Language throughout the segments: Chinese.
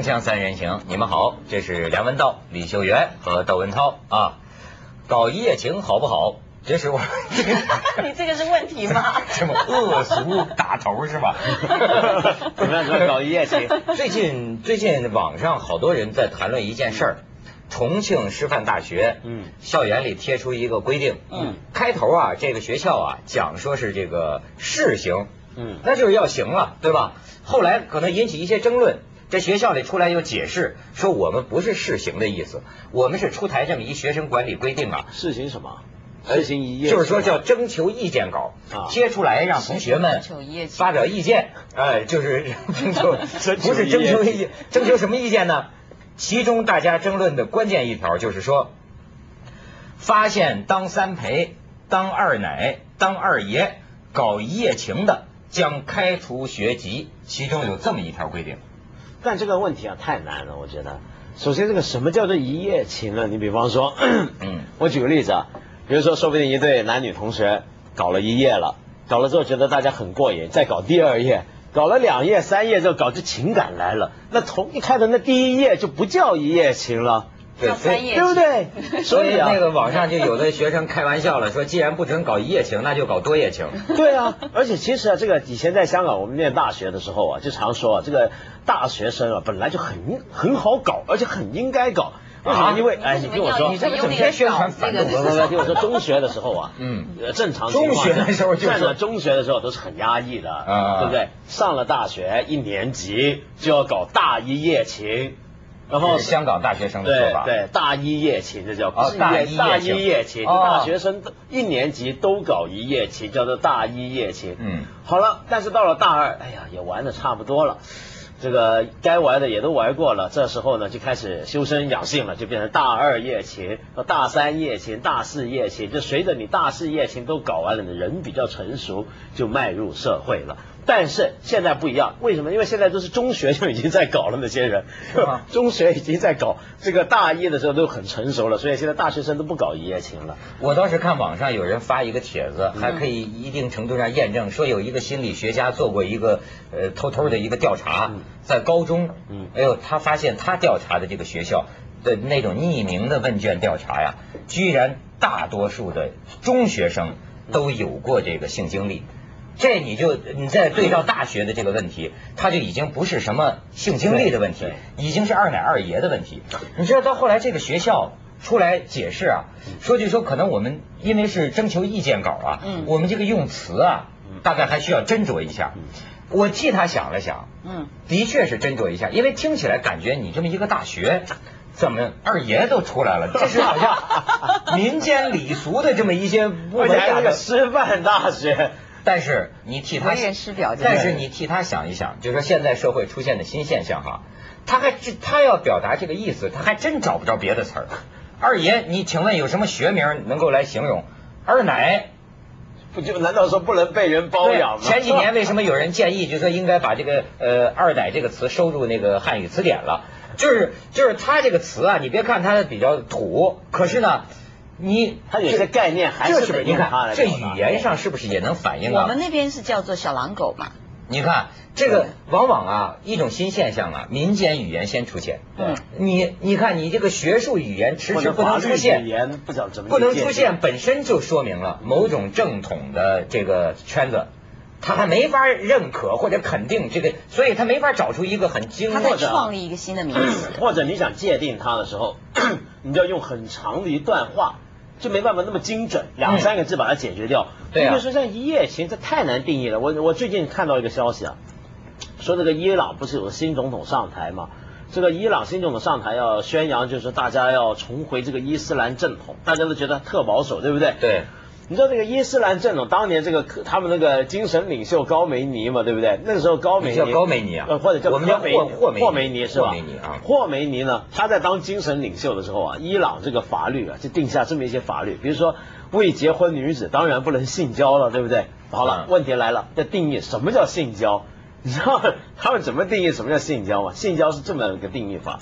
锵锵三人行，你们好，这是梁文道、李秀媛和窦文涛啊。搞一夜情好不好？这是我 你这个是问题吗？什么恶俗打头是吧？怎么样？怎么样搞一夜情？最近最近网上好多人在谈论一件事儿，重庆师范大学，嗯校园里贴出一个规定，嗯，开头啊，这个学校啊讲说是这个试行，嗯那就是要行了，对吧？后来可能引起一些争论，这学校里出来又解释说我们不是试行的意思，我们是出台这么一学生管理规定啊，试行什么？试行一夜，就是说叫征求意见稿啊贴出来让同学们发表意见，哎，就是 征求，不是征求意见，征求什么意见呢？其中大家争论的关键一条就是说，发现当三陪、当二奶、当二爷搞一夜情的，将开除学籍。其中有这么一条规定。但这个问题啊太难了，我觉得。首先，这个什么叫做一夜情呢？你比方说，嗯，我举个例子啊，比如说，说不定一对男女同学搞了一夜了，搞了之后觉得大家很过瘾，再搞第二夜，搞了两夜、三夜之后，搞出情感来了，那从一开头那第一夜就不叫一夜情了，叫三夜对不对？所以啊，那个网上就有的学生开玩笑了，说既然不准搞一夜情，那就搞多夜情。对啊，而且其实啊，这个以前在香港我们念大学的时候啊，就常说啊，这个大学生啊本来就很很好搞，而且很应该搞。为什么？啊因为哎，你听我说，你这个整天宣传反动不不不，听我说，中学的时候啊，嗯呃，正常情况中学的时候就是算了，中学的时候都是很压抑的，啊对不对？上了大学一年级就要搞大一夜情，然后香港大学生的说法。对对，大一夜情这叫哦不是大一夜大情一夜情，哦大学生都一年级都搞一夜情，叫做大一夜情。嗯，好了，但是到了大二，哎呀，也玩的差不多了。这个该玩的也都玩过了，这时候呢就开始修身养性了，就变成大二夜情、大三夜情、大四夜情。就随着你大四夜情都搞完了，你人比较成熟，就迈入社会了。但是现在不一样，为什么？因为现在都是中学就已经在搞了，那些人是吗，中学已经在搞，这个大一的时候都很成熟了，所以现在大学生都不搞一夜情了。我当时看网上有人发一个帖子，嗯还可以一定程度上验证，说有一个心理学家做过一个呃偷偷的一个调查嗯，在高中，嗯哎呦，他发现他调查的这个学校的那种匿名的问卷调查呀，居然大多数的中学生都有过这个性经历。这你就你再对照大学的这个问题，它就已经不是什么性经历的问题，已经是二奶二爷的问题。你知道到后来这个学校出来解释啊，说就说可能我们因为是征求意见稿啊，嗯我们这个用词啊，大概还需要斟酌一下。我替他想了想，嗯，的确是斟酌一下，因为听起来感觉你这么一个大学，怎么二爷都出来了？这是好像民间礼俗的这么一些不而且还是个文雅的。师范大学，但是你替他为人师表，但是你替他想一想，就是说现在社会出现的新现象哈，他还他要表达这个意思，他还真找不着别的词儿。二爷，你请问有什么学名能够来形容？二奶，不就难道说不能被人包养吗？前几年为什么有人建议，就说应该把这个呃“二奶”这个词收入那个汉语词典了？就是就是他这个词啊，你别看它比较土，可是呢，你它有些概念还是你看这用它来表达语言上是不是也能反映啊？我们那边是叫做小狼狗嘛，你看这个往往啊，一种新现象啊，民间语言先出现。嗯，你你看你这个学术语言迟迟不能出现，言不知道怎么不能出现本身就说明了某种正统的这个圈子，他还没法认可或者肯定这个，所以他没法找出一个很精他在或者创立一个新的名词。或者你想界定它的时候，你就要用很长的一段话，就没办法那么精准，两三个字把它解决掉。嗯对嗯比如说像一夜情，这太难定义了。我我最近看到一个消息啊，说这个伊朗不是有个新总统上台嘛？这个伊朗新总统上台要宣扬，就是大家要重回这个伊斯兰正统，大家都觉得特保守，对不对？对，你知道这个伊斯兰正统当年这个他们那个精神领袖高梅尼嘛，对不对？那个时候高梅尼叫高梅尼啊呃，或者叫我们叫科梅霍霍梅尼霍梅尼是吧？霍梅尼啊霍梅尼呢，他在当精神领袖的时候啊，伊朗这个法律啊就定下这么一些法律，比如说未结婚女子当然不能性交了，对不对？好了，嗯问题来了，要定义什么叫性交？你知道 他们怎么定义什么叫性交吗？性交是这么一个定义法，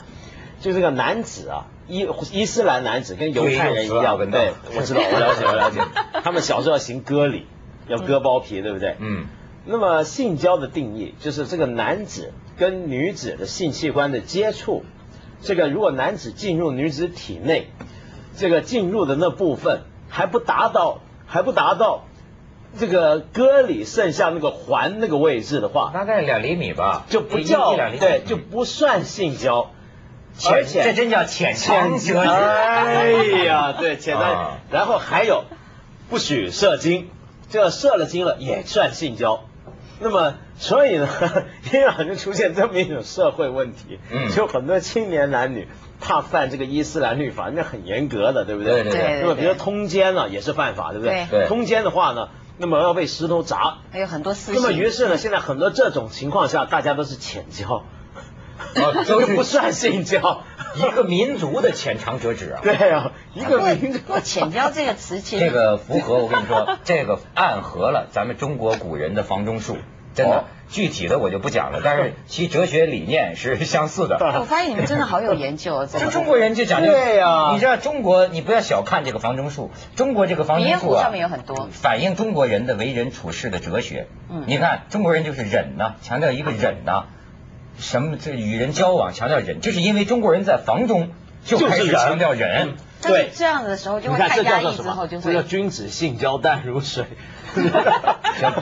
就这个男子啊，伊伊斯兰男子跟犹太人一样，对我知道，我了解，我了解。他们小时候要行割礼，要割包皮，对不对？嗯，那么性交的定义就是这个男子跟女子的性器官的接触，这个如果男子进入女子体内，这个进入的那部分还不达到还不达到这个割礼剩下那个环那个位置的话，大概两厘米吧，就不叫对就不算性交，浅而且这真叫浅尝辄止。哎呀，对，简单啊。然后还有不许射精，这射了精了也算性交。那么，所以呢，伊朗就出现这么一种社会问题，嗯就很多青年男女怕犯这个伊斯兰律法，那很严格的，对不对？对对对那么，比如说通奸呢，也是犯法，对不对？对通奸的话呢，那么要被石头砸。还有很多私那么，于是呢，现在很多这种情况下，大家都是浅交，哦这都是个不算性交。一个民族的浅尝辄止啊。对啊，一个民族不过“浅交”这个词其实这个符合，我跟你说，这个暗合了咱们中国古人的房中术，真哦的。具体的我就不讲了，但是其哲学理念是相似的。我发现你们真的好有研究就中国人就讲究，对呀你知道中国，你不要小看这个房中术，中国这个房中术上面有很多反映中国人的为人处事的哲学。嗯你看中国人就是忍呐、强调一个忍呐、什么这与人交往强调忍，就是因为中国人在房中就开始强调忍。但是这样子的时候就会你看这太压抑，叫做什么？之后就这叫会君子性交淡如水。行，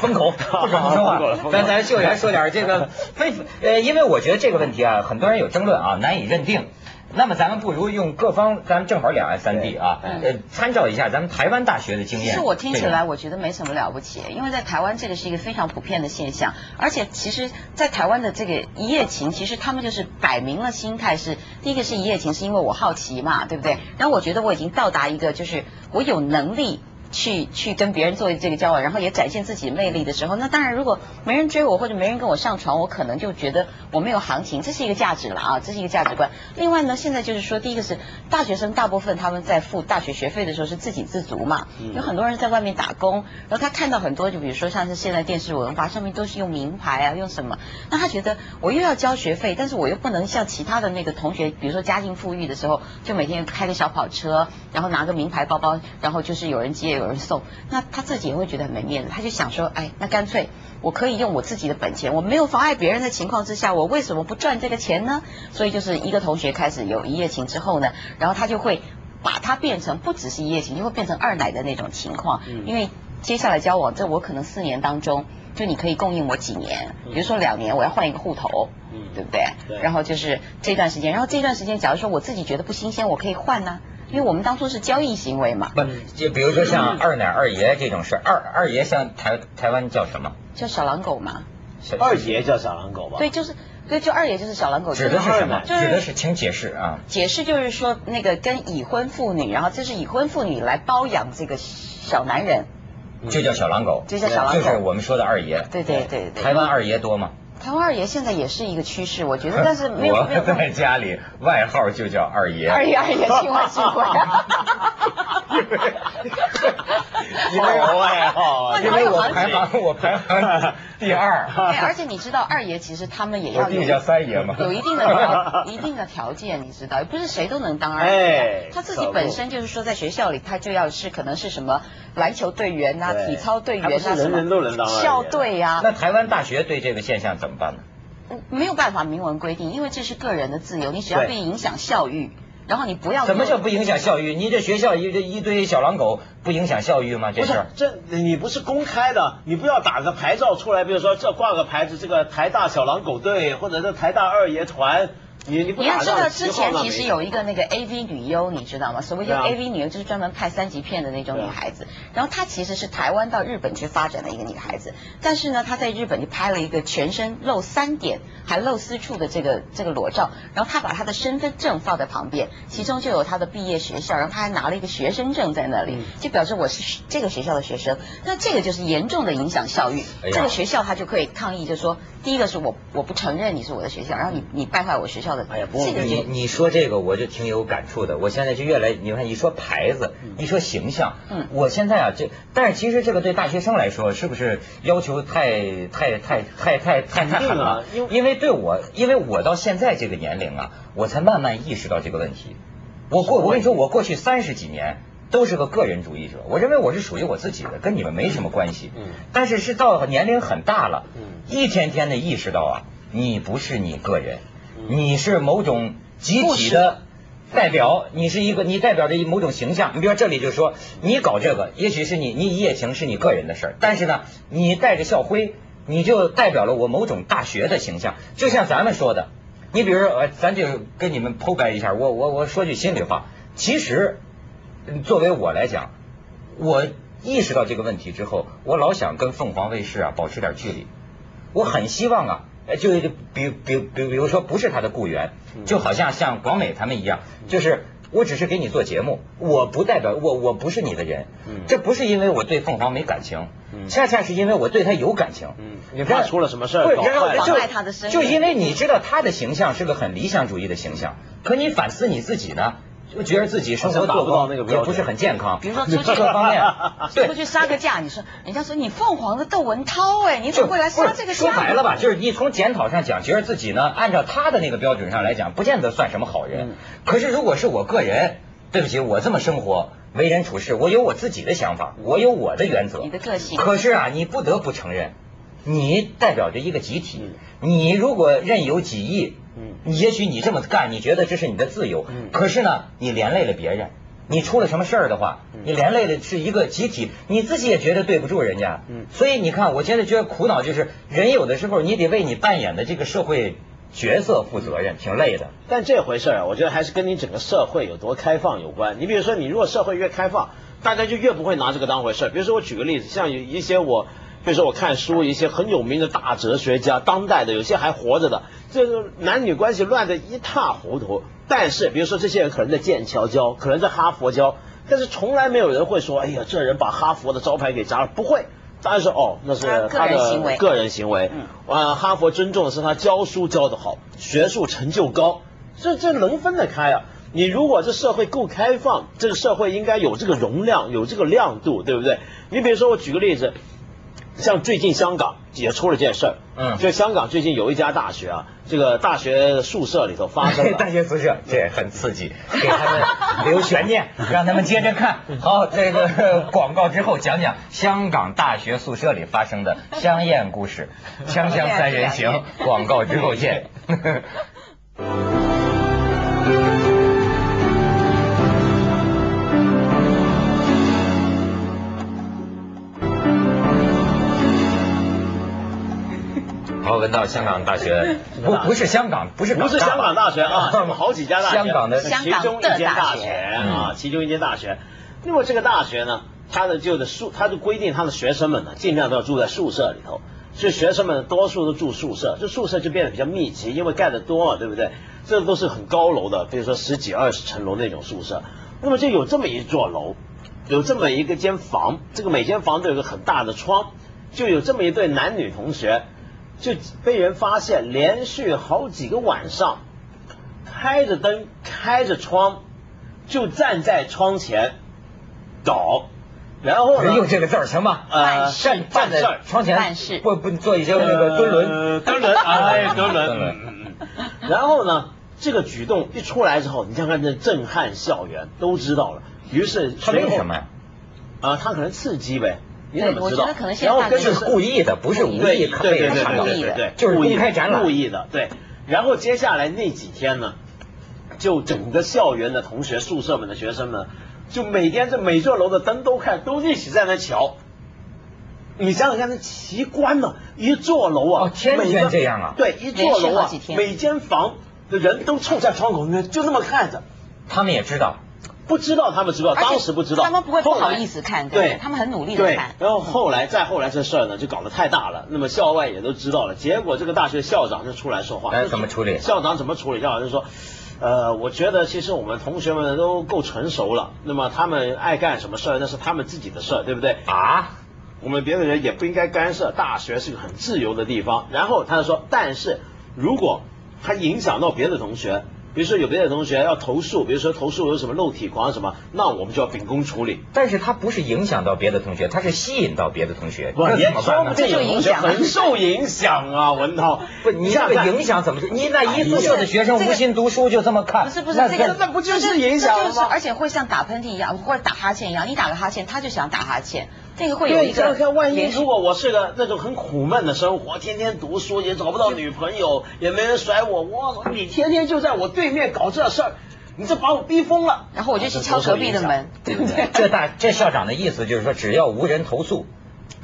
封口，不准说话封口了封口。了咱咱秀媛说点这个非呃，因为我觉得这个问题啊，很多人有争论啊，难以认定。那么咱们不如用各方，咱们正好两岸三地啊，呃，参照一下咱们台湾大学的经验。其实我听起来，我觉得没什么了不起，因为在台湾这个是一个非常普遍的现象，而且其实，在台湾的这个一夜情，其实他们就是摆明了心态是，第一个是一夜情，是因为我好奇嘛，对不对？然后我觉得我已经到达一个，就是我有能力。去去跟别人做这个交往，然后也展现自己的魅力的时候，那当然，如果没人追我或者没人跟我上床，我可能就觉得我没有行情，这是一个价值了啊，这是一个价值观。另外呢，现在就是说，第一个是大学生大部分他们在付大学学费的时候是自给自足嘛，有很多人在外面打工，然后他看到很多，就比如说像是现在电视文化上面都是用名牌啊，用什么，那他觉得我又要交学费，但是我又不能像其他的那个同学，比如说家境富裕的时候，就每天开个小跑车，然后拿个名牌包包，然后就是有人接有人送，那他自己也会觉得很没面子，他就想说，哎，那干脆我可以用我自己的本钱，我没有妨碍别人的情况之下，我为什么不赚这个钱呢？所以就是一个同学开始有一夜情之后呢，然后他就会把它变成不只是一夜情，就会变成二奶的那种情况，嗯。因为接下来交往，这我可能四年当中，就你可以供应我几年，比如说两年，我要换一个户头，嗯。对不对？对。然后就是这段时间，然后这段时间，假如说我自己觉得不新鲜，我可以换呢、因为我们当初是交易行为嘛，不，就比如说像二奶二爷这种事，二二爷像台台湾叫什么？叫小狼狗嘛，小二爷叫小狼狗吧？对，就是对，就二爷就是小狼狗，指的是什么？就是指的是，请解释啊。解释就是说，那个跟已婚妇女，然后这是已婚妇女来包养这个小男人，就叫小狼狗，就叫小狼狗就是我们说的二爷。对对对对。台湾二爷多吗？台湾二爷现在也是一个趋势，我觉得，但是没有我没有 在家里外号就叫二爷。二爷二爷新欢新欢。因为我外号啊，因为我排行我排行第二，哎，而且你知道二爷其实他们也要有我弟叫三爷嘛。有一定的条一定的条件，你知道，不是谁都能当二爷他自己本身就是说，在学校里他就要是可能是什么篮球队员呐、体操队员呐、什么人人都能当校队呀、那台湾大学对这个现象怎么办呢？嗯没有办法明文规定，因为这是个人的自由，你只要不影响校誉，然后你不要什么叫不影响校誉？你这学校一这一堆小狼狗，不影响校誉吗？这不是事。这你不是公开的，你不要打个牌照出来，比如说这挂个牌子，这个台大小狼狗队或者是台大二爷团，你你不你要知道，之前其实有一个那个 AV 女优，你知道吗？所谓叫 AV 女优，就是专门拍三级片的那种女孩子。然后她其实是台湾到日本去发展的一个女孩子，但是呢，她在日本就拍了一个全身露三点还露私处的这个这个裸照，然后她把她的身份证放在旁边，其中就有她的毕业学校，然后她还拿了一个学生证在那里，嗯就表示我是这个学校的学生。那这个就是严重的影响校誉，哎这个学校他就可以抗议，就说第一个是我我不承认你是我的学校，然后你你败坏我学校的，哎呀不过这个你你说这个我就挺有感触的，我现在就越来，你看一说牌子，一说形象，嗯我现在啊这，但是其实这个对大学生来说，是不是要求太太太太太太太狠了？因为因为对我，因为我到现在这个年龄啊，我才慢慢意识到这个问题。我过我跟你说，我过去三十几年都是个个人主义者。我认为我是属于我自己的，跟你们没什么关系。嗯但是是到年龄很大了，嗯一天天的意识到啊，你不是你个人，嗯你是某种集体的代表，你是一个，你代表着某种形象。你比如说这里就说，你搞这个，也许是你你一夜情是你个人的事儿，但是呢，你带着校徽，你就代表了我某种大学的形象。就像咱们说的，你比如说，呃，咱就跟你们剖白一下，我我我说句心里话，其实，嗯作为我来讲，我意识到这个问题之后，我老想跟凤凰卫视啊保持点距离。我很希望啊，呃就就比比比比如说不是他的雇员，就好像像广美他们一样，就是我只是给你做节目，我不代表我我不是你的人嗯，这不是因为我对凤凰没感情嗯，恰恰是因为我对他有感情。嗯，你怕出了什么事儿妨碍他的生意就因为你知道他的形象是个很理想主义的形象，可你反思你自己呢，就觉得自己生活达不到那个标准。也不是很健康，比如说出去各方面，出去杀个价，你说人家说你凤凰的窦文涛哎，你怎么会来杀这个价？说白了吧，就是你从检讨上讲，觉得自己呢，按照他的那个标准上来讲，不见得算什么好人。嗯。可是如果是我个人，对不起，我这么生活，为人处事，我有我自己的想法，我有我的原则，你的个性。可是啊，你不得不承认，你代表着一个集体，嗯。你如果任由己意，嗯也许你这么干，你觉得这是你的自由，嗯可是呢，你连累了别人。你出了什么事儿的话，嗯你连累的是一个集体，你自己也觉得对不住人家。嗯所以你看，我现在觉得苦恼就是，人有的时候你得为你扮演的这个社会角色负责任，挺累的。但这回事儿啊，我觉得还是跟你整个社会有多开放有关。你比如说，你如果社会越开放，大家就越不会拿这个当回事儿。比如说，我举个例子，像有一些我，比如说我看书，一些很有名的大哲学家，当代的有些还活着的，这个男女关系乱得一塌糊涂。但是，比如说这些人可能在剑桥教，可能在哈佛教，但是从来没有人会说，哎呀，这人把哈佛的招牌给砸了，不会。当然是哦，那是他他的个人行为个人行为。嗯啊，哈佛尊重的是他教书教得好，学术成就高，这这能分得开啊？你如果这社会够开放，这个社会应该有这个容量，有这个亮度，对不对？你比如说，我举个例子，像最近香港也出了件事儿，嗯就香港最近有一家大学啊，这个大学宿舍里头发生了 大学宿舍这很刺激，给他们 留悬念，让他们接着看。好，这个 广告之后讲讲香港大学宿舍里发生的香艳故事，《锵锵三人行》。广告之后见。好，闻到香港大学，不不是香港，不是不是香港大学啊，嗯我们好几家大学，香港的其中一间大学啊，嗯其中一间大学。那么这个大学呢，它的就的宿，它就规定它的学生们呢，尽量都要住在宿舍里头。所以学生们多数都住宿舍，这宿舍就变得比较密集，因为盖的多啊，对不对？这都是很高楼的，比如说十几二十层楼那种宿舍。那么就有这么一座楼，有这么一个间房，这个每间房都有个很大的窗，就有这么一对男女同学，就被人发现连续好几个晚上，开着灯，开着窗，就站在窗前搞，然后呢，用这个字儿行吗？呃站站在办事窗前办事不不做一些那个蹲轮呃，蹲轮，哎，蹲轮，然后呢，这个举动一出来之后，你看看这震撼校园，都知道了。于是他为什么？啊，他可能刺激呗。你怎么知道？然后是故意的，不是无意对对对看到对对对，就是故意公开展览故意的，对。然后接下来那几天呢，就整个校园的同学、宿舍们的学生们，就每天这每座楼的灯都看，都一起在那瞧。你想想看，那奇观呢、一座楼啊，哦天天这样啊对，一座楼啊每间房的人都凑在窗口里面，就那么看着，他们也知道，不知道他们知道，当时不知道，他们不会不好意思看对他们很努力的看然后后来再后来这事儿呢，就搞得太大了，那么校外也都知道了，结果这个大学校长就出来说话，哎怎么处理校长怎么处理？校长就说。呃，我觉得其实我们同学们都够成熟了，那么他们爱干什么事儿，那是他们自己的事儿，对不对？啊，我们别的人也不应该干涉。大学是个很自由的地方。然后他就说，但是如果他影响到别的同学，比如说有别的同学要投诉，比如说投诉有什么漏体狂什么，那我们就要秉公处理。但是他不是影响到别的同学，他是吸引到别的同学，不，这也怎么办呢？说不定有同学很受影响啊，文涛。不，你这个影响怎么？你那一宿舍的学生无心读书就这么看，不是不是那这个那不就是影响吗？而且会像打喷嚏一样，或者打哈欠一样，你打个哈欠，他就想打哈欠，这个会有对，一个你想想看，万一如果我是个那种很苦闷的生活，天天读书也找不到女朋友，也没人甩我，我你天天就在我对面搞这事儿，你这把我逼疯了。然后我就去敲隔壁的门，对不对？这大这校长的意思就是说，只要无人投诉，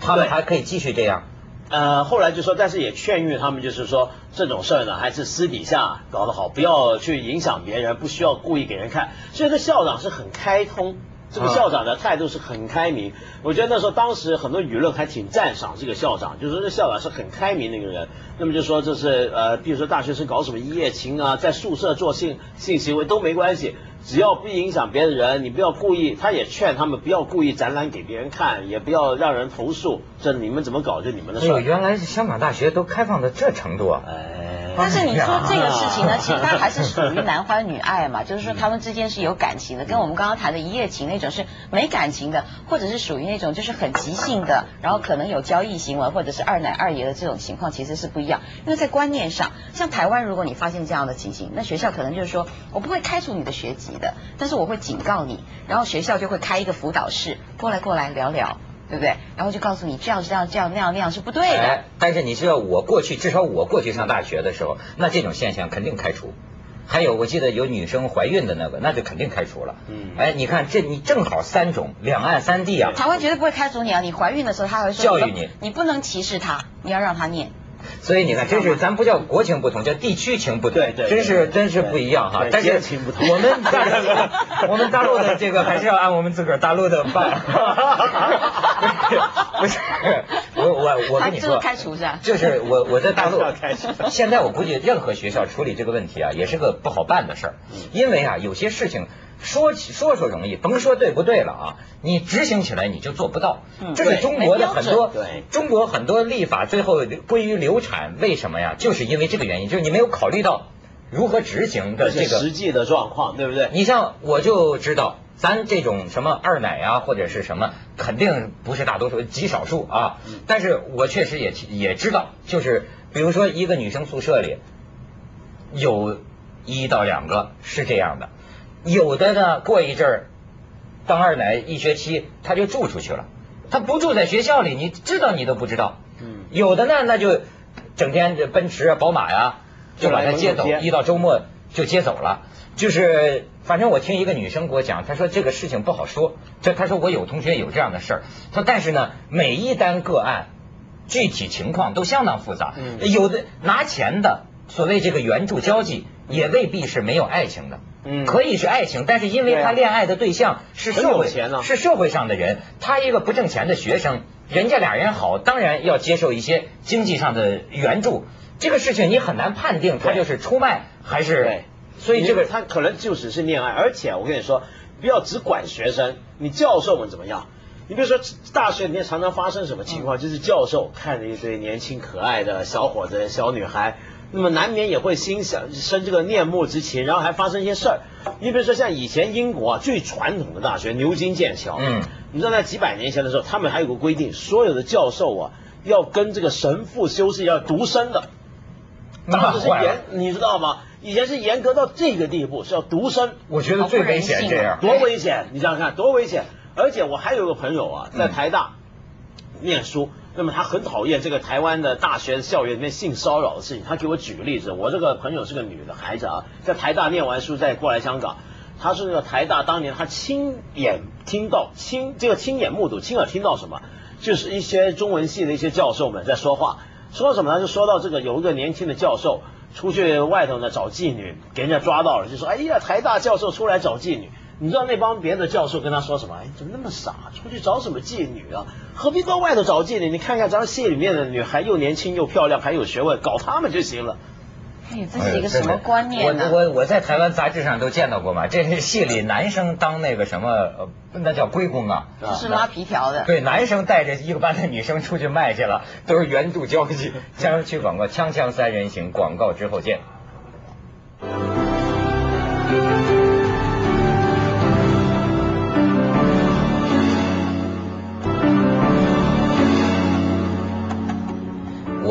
他们还可以继续这样。呃，后来就说，但是也劝喻他们，就是说这种事儿呢，还是私底下搞得好，不要去影响别人，不需要故意给人看。所以这校长是很开通，这个啊校长的态度是很开明。我觉得那时候当时很多舆论还挺赞赏这个校长，就是说这校长是很开明的一个人。那么就说这是呃，比如说大学生搞什么一夜情啊，在宿舍做性性行为都没关系，只要不影响别的人，你不要故意。他也劝他们不要故意展览给别人看，也不要让人投诉，这你们怎么搞就你们的哎呦，事儿。原来是香港大学都开放到这程度啊！哎，但是你说这个事情呢，其实它还是属于 男欢女爱嘛，就是说他们之间是有感情的，跟我们刚刚谈的一夜情那种是没感情的，或者是属于那种就是很即兴的，然后可能有交易行为或者是二奶二爷的这种情况，其实是不一样。因为在观念上，像台湾，如果你发现这样的情形，那学校可能就是说我不会开除你的学籍的，但是我会警告你，然后学校就会开一个辅导室，过来过来聊聊。对不对？然后就告诉你这样这样这样那样那样是不对的。哎，但是你知道，我过去至少我过去上大学的时候，那这种现象肯定开除。还有，我记得有女生怀孕的那个，那就肯定开除了。嗯哎，你看这你正好三种，两岸三地啊。台湾绝对不会开除你啊！你怀孕的时候，他还会说教育你你不能歧视他，你要让他念。所以你看，真是咱不叫国情不同，叫地区情不同，对对对真是真是不一样哈对。但是我们大陆我们大陆的这个还是要按我们自个儿大陆的办。不是，我我我跟你说，就是开除是吧就是我我在大陆现在我估计任何学校处理这个问题啊，也是个不好办的事儿，因为啊有些事情。说起说说容易，甭说对不对了啊！你执行起来你就做不到，嗯这是中国的很多中国很多立法最后归于流产，为什么呀？就是因为这个原因，就是你没有考虑到如何执行的这个实际的状况，对不对？你像我就知道，咱这种什么二奶啊，或者是什么，肯定不是大多数，极少数啊。但是我确实也也知道，就是比如说一个女生宿舍里，有一到两个是这样的，有的呢过一阵儿当二奶一学期，他就住出去了，他不住在学校里，你知道你都不知道。嗯有的呢，那就整天这奔驰啊、宝马呀、就把他接走，一到周末就接走了。就是，反正我听一个女生给我讲，她说这个事情不好说。这她说我有同学有这样的事儿，她说但是呢，每一单个案具体情况都相当复杂。嗯有的拿钱的，所谓这个援助交际，也未必是没有爱情的。嗯。可以是爱情，但是因为他恋爱的对象是社会钱啊是社会上的人，他一个不挣钱的学生，人家俩人好，当然要接受一些经济上的援助。这个事情你很难判定他就是出卖还是对，所以这个他可能就只是恋爱，而且我跟你说，不要只管学生，你教授们怎么样？你比如说大学里面常常发生什么情况，就是教授看着一堆年轻可爱的小伙子、小女孩，那么难免也会心想生这个念慕之情，然后还发生一些事儿。你比如说像以前英国啊最传统的大学牛津、剑桥，嗯，你知道在几百年前的时候，他们还有个规定，所有的教授啊要跟这个神父修士要独身的。当时是严，你知道吗？以前是严格到这个地步，是要独身，我觉得最危险这样。多危险！你想想看，多危险！而且我还有个朋友啊，在台大念书，那么他很讨厌这个台湾的大学校园里面性骚扰的事情。他给我举个例子，我这个朋友是个女的孩子啊，在台大念完书再过来香港，她是那个台大当年她亲眼听到亲这个亲眼目睹亲耳听到什么，就是一些中文系的一些教授们在说话，说什么呢？就说到这个有一个年轻的教授出去外头呢找妓女，给人家抓到了，就说哎呀台大教授出来找妓女。你知道那帮别的教授跟他说什么？哎，怎么那么傻？出去找什么妓女啊？何必到外头找妓女？你看看咱戏里面的女孩又年轻又漂亮，还有学问，搞她们就行了。哎，这是一个什么观念呢、我我我在台湾杂志上都见到过嘛，这是戏里男生当那个什么，呃，那叫龟公啊，就是拉皮条的。对，男生带着一个班的女生出去卖去了，都是援助交际。江区广告，锵锵三人行，广告之后见。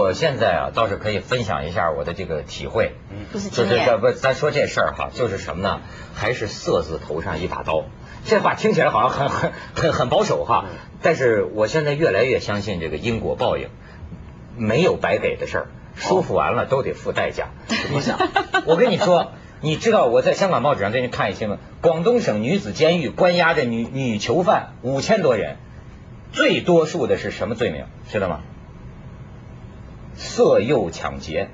我现在啊，倒是可以分享一下我的这个体会，不是就是经验这不咱说这事儿哈，就是什么呢？还是色字头上一把刀。这话听起来好像很很很很保守哈，但是我现在越来越相信这个因果报应，没有白给的事儿，舒服完了都得付代价。你想，我跟你说，你知道我在香港报纸上最近看一新闻，广东省女子监狱关押着女女囚犯五千多人，最多数的是什么罪名？知道吗？色诱抢劫，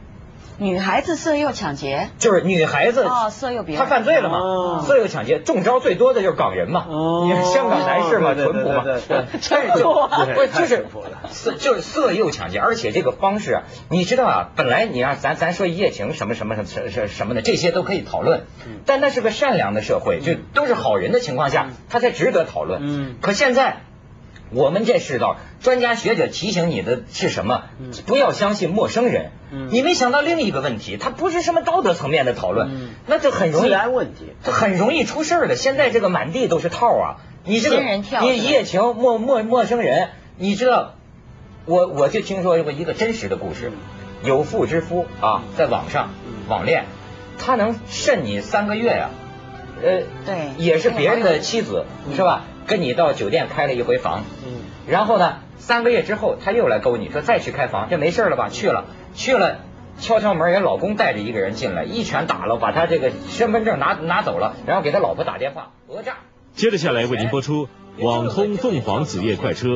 女孩子色诱抢劫，就是女孩子哦色诱别人。她犯罪了嘛哦，色诱抢劫，中招最多的就是港人嘛，哦。你看香港男士嘛，淳朴嘛，对对对。但是就对不 就是色就是色诱抢劫，而且这个方式啊，你知道啊，本来你让咱咱说一夜情什么什么什么什什么的，这些都可以讨论，嗯。但那是个善良的社会，就都是好人的情况下，他才值得讨论。嗯。可现在。我们这世道，专家学者提醒你的是什么？不要相信陌生人。嗯。你没想到另一个问题，它不是什么道德层面的讨论，嗯。那就很容治易安问题。这很容易出事儿的。现在这个满地都是套啊！你这个人跳你一夜情陌陌陌生人，你知道，我我就听说过一个真实的故事，有妇之夫啊，在网上嗯。网恋，他能慎你三个月呀、呃，对。也是别人的妻子是吧？跟你到酒店开了一回房，嗯。然后呢，三个月之后他又来勾你说再去开房，这没事了吧？去了，去了，敲敲门，人老公带着一个人进来，一拳打了，把他这个身份证拿拿走了，然后给他老婆打电话讹诈。接着下来为您播出《网通凤凰子夜快车》，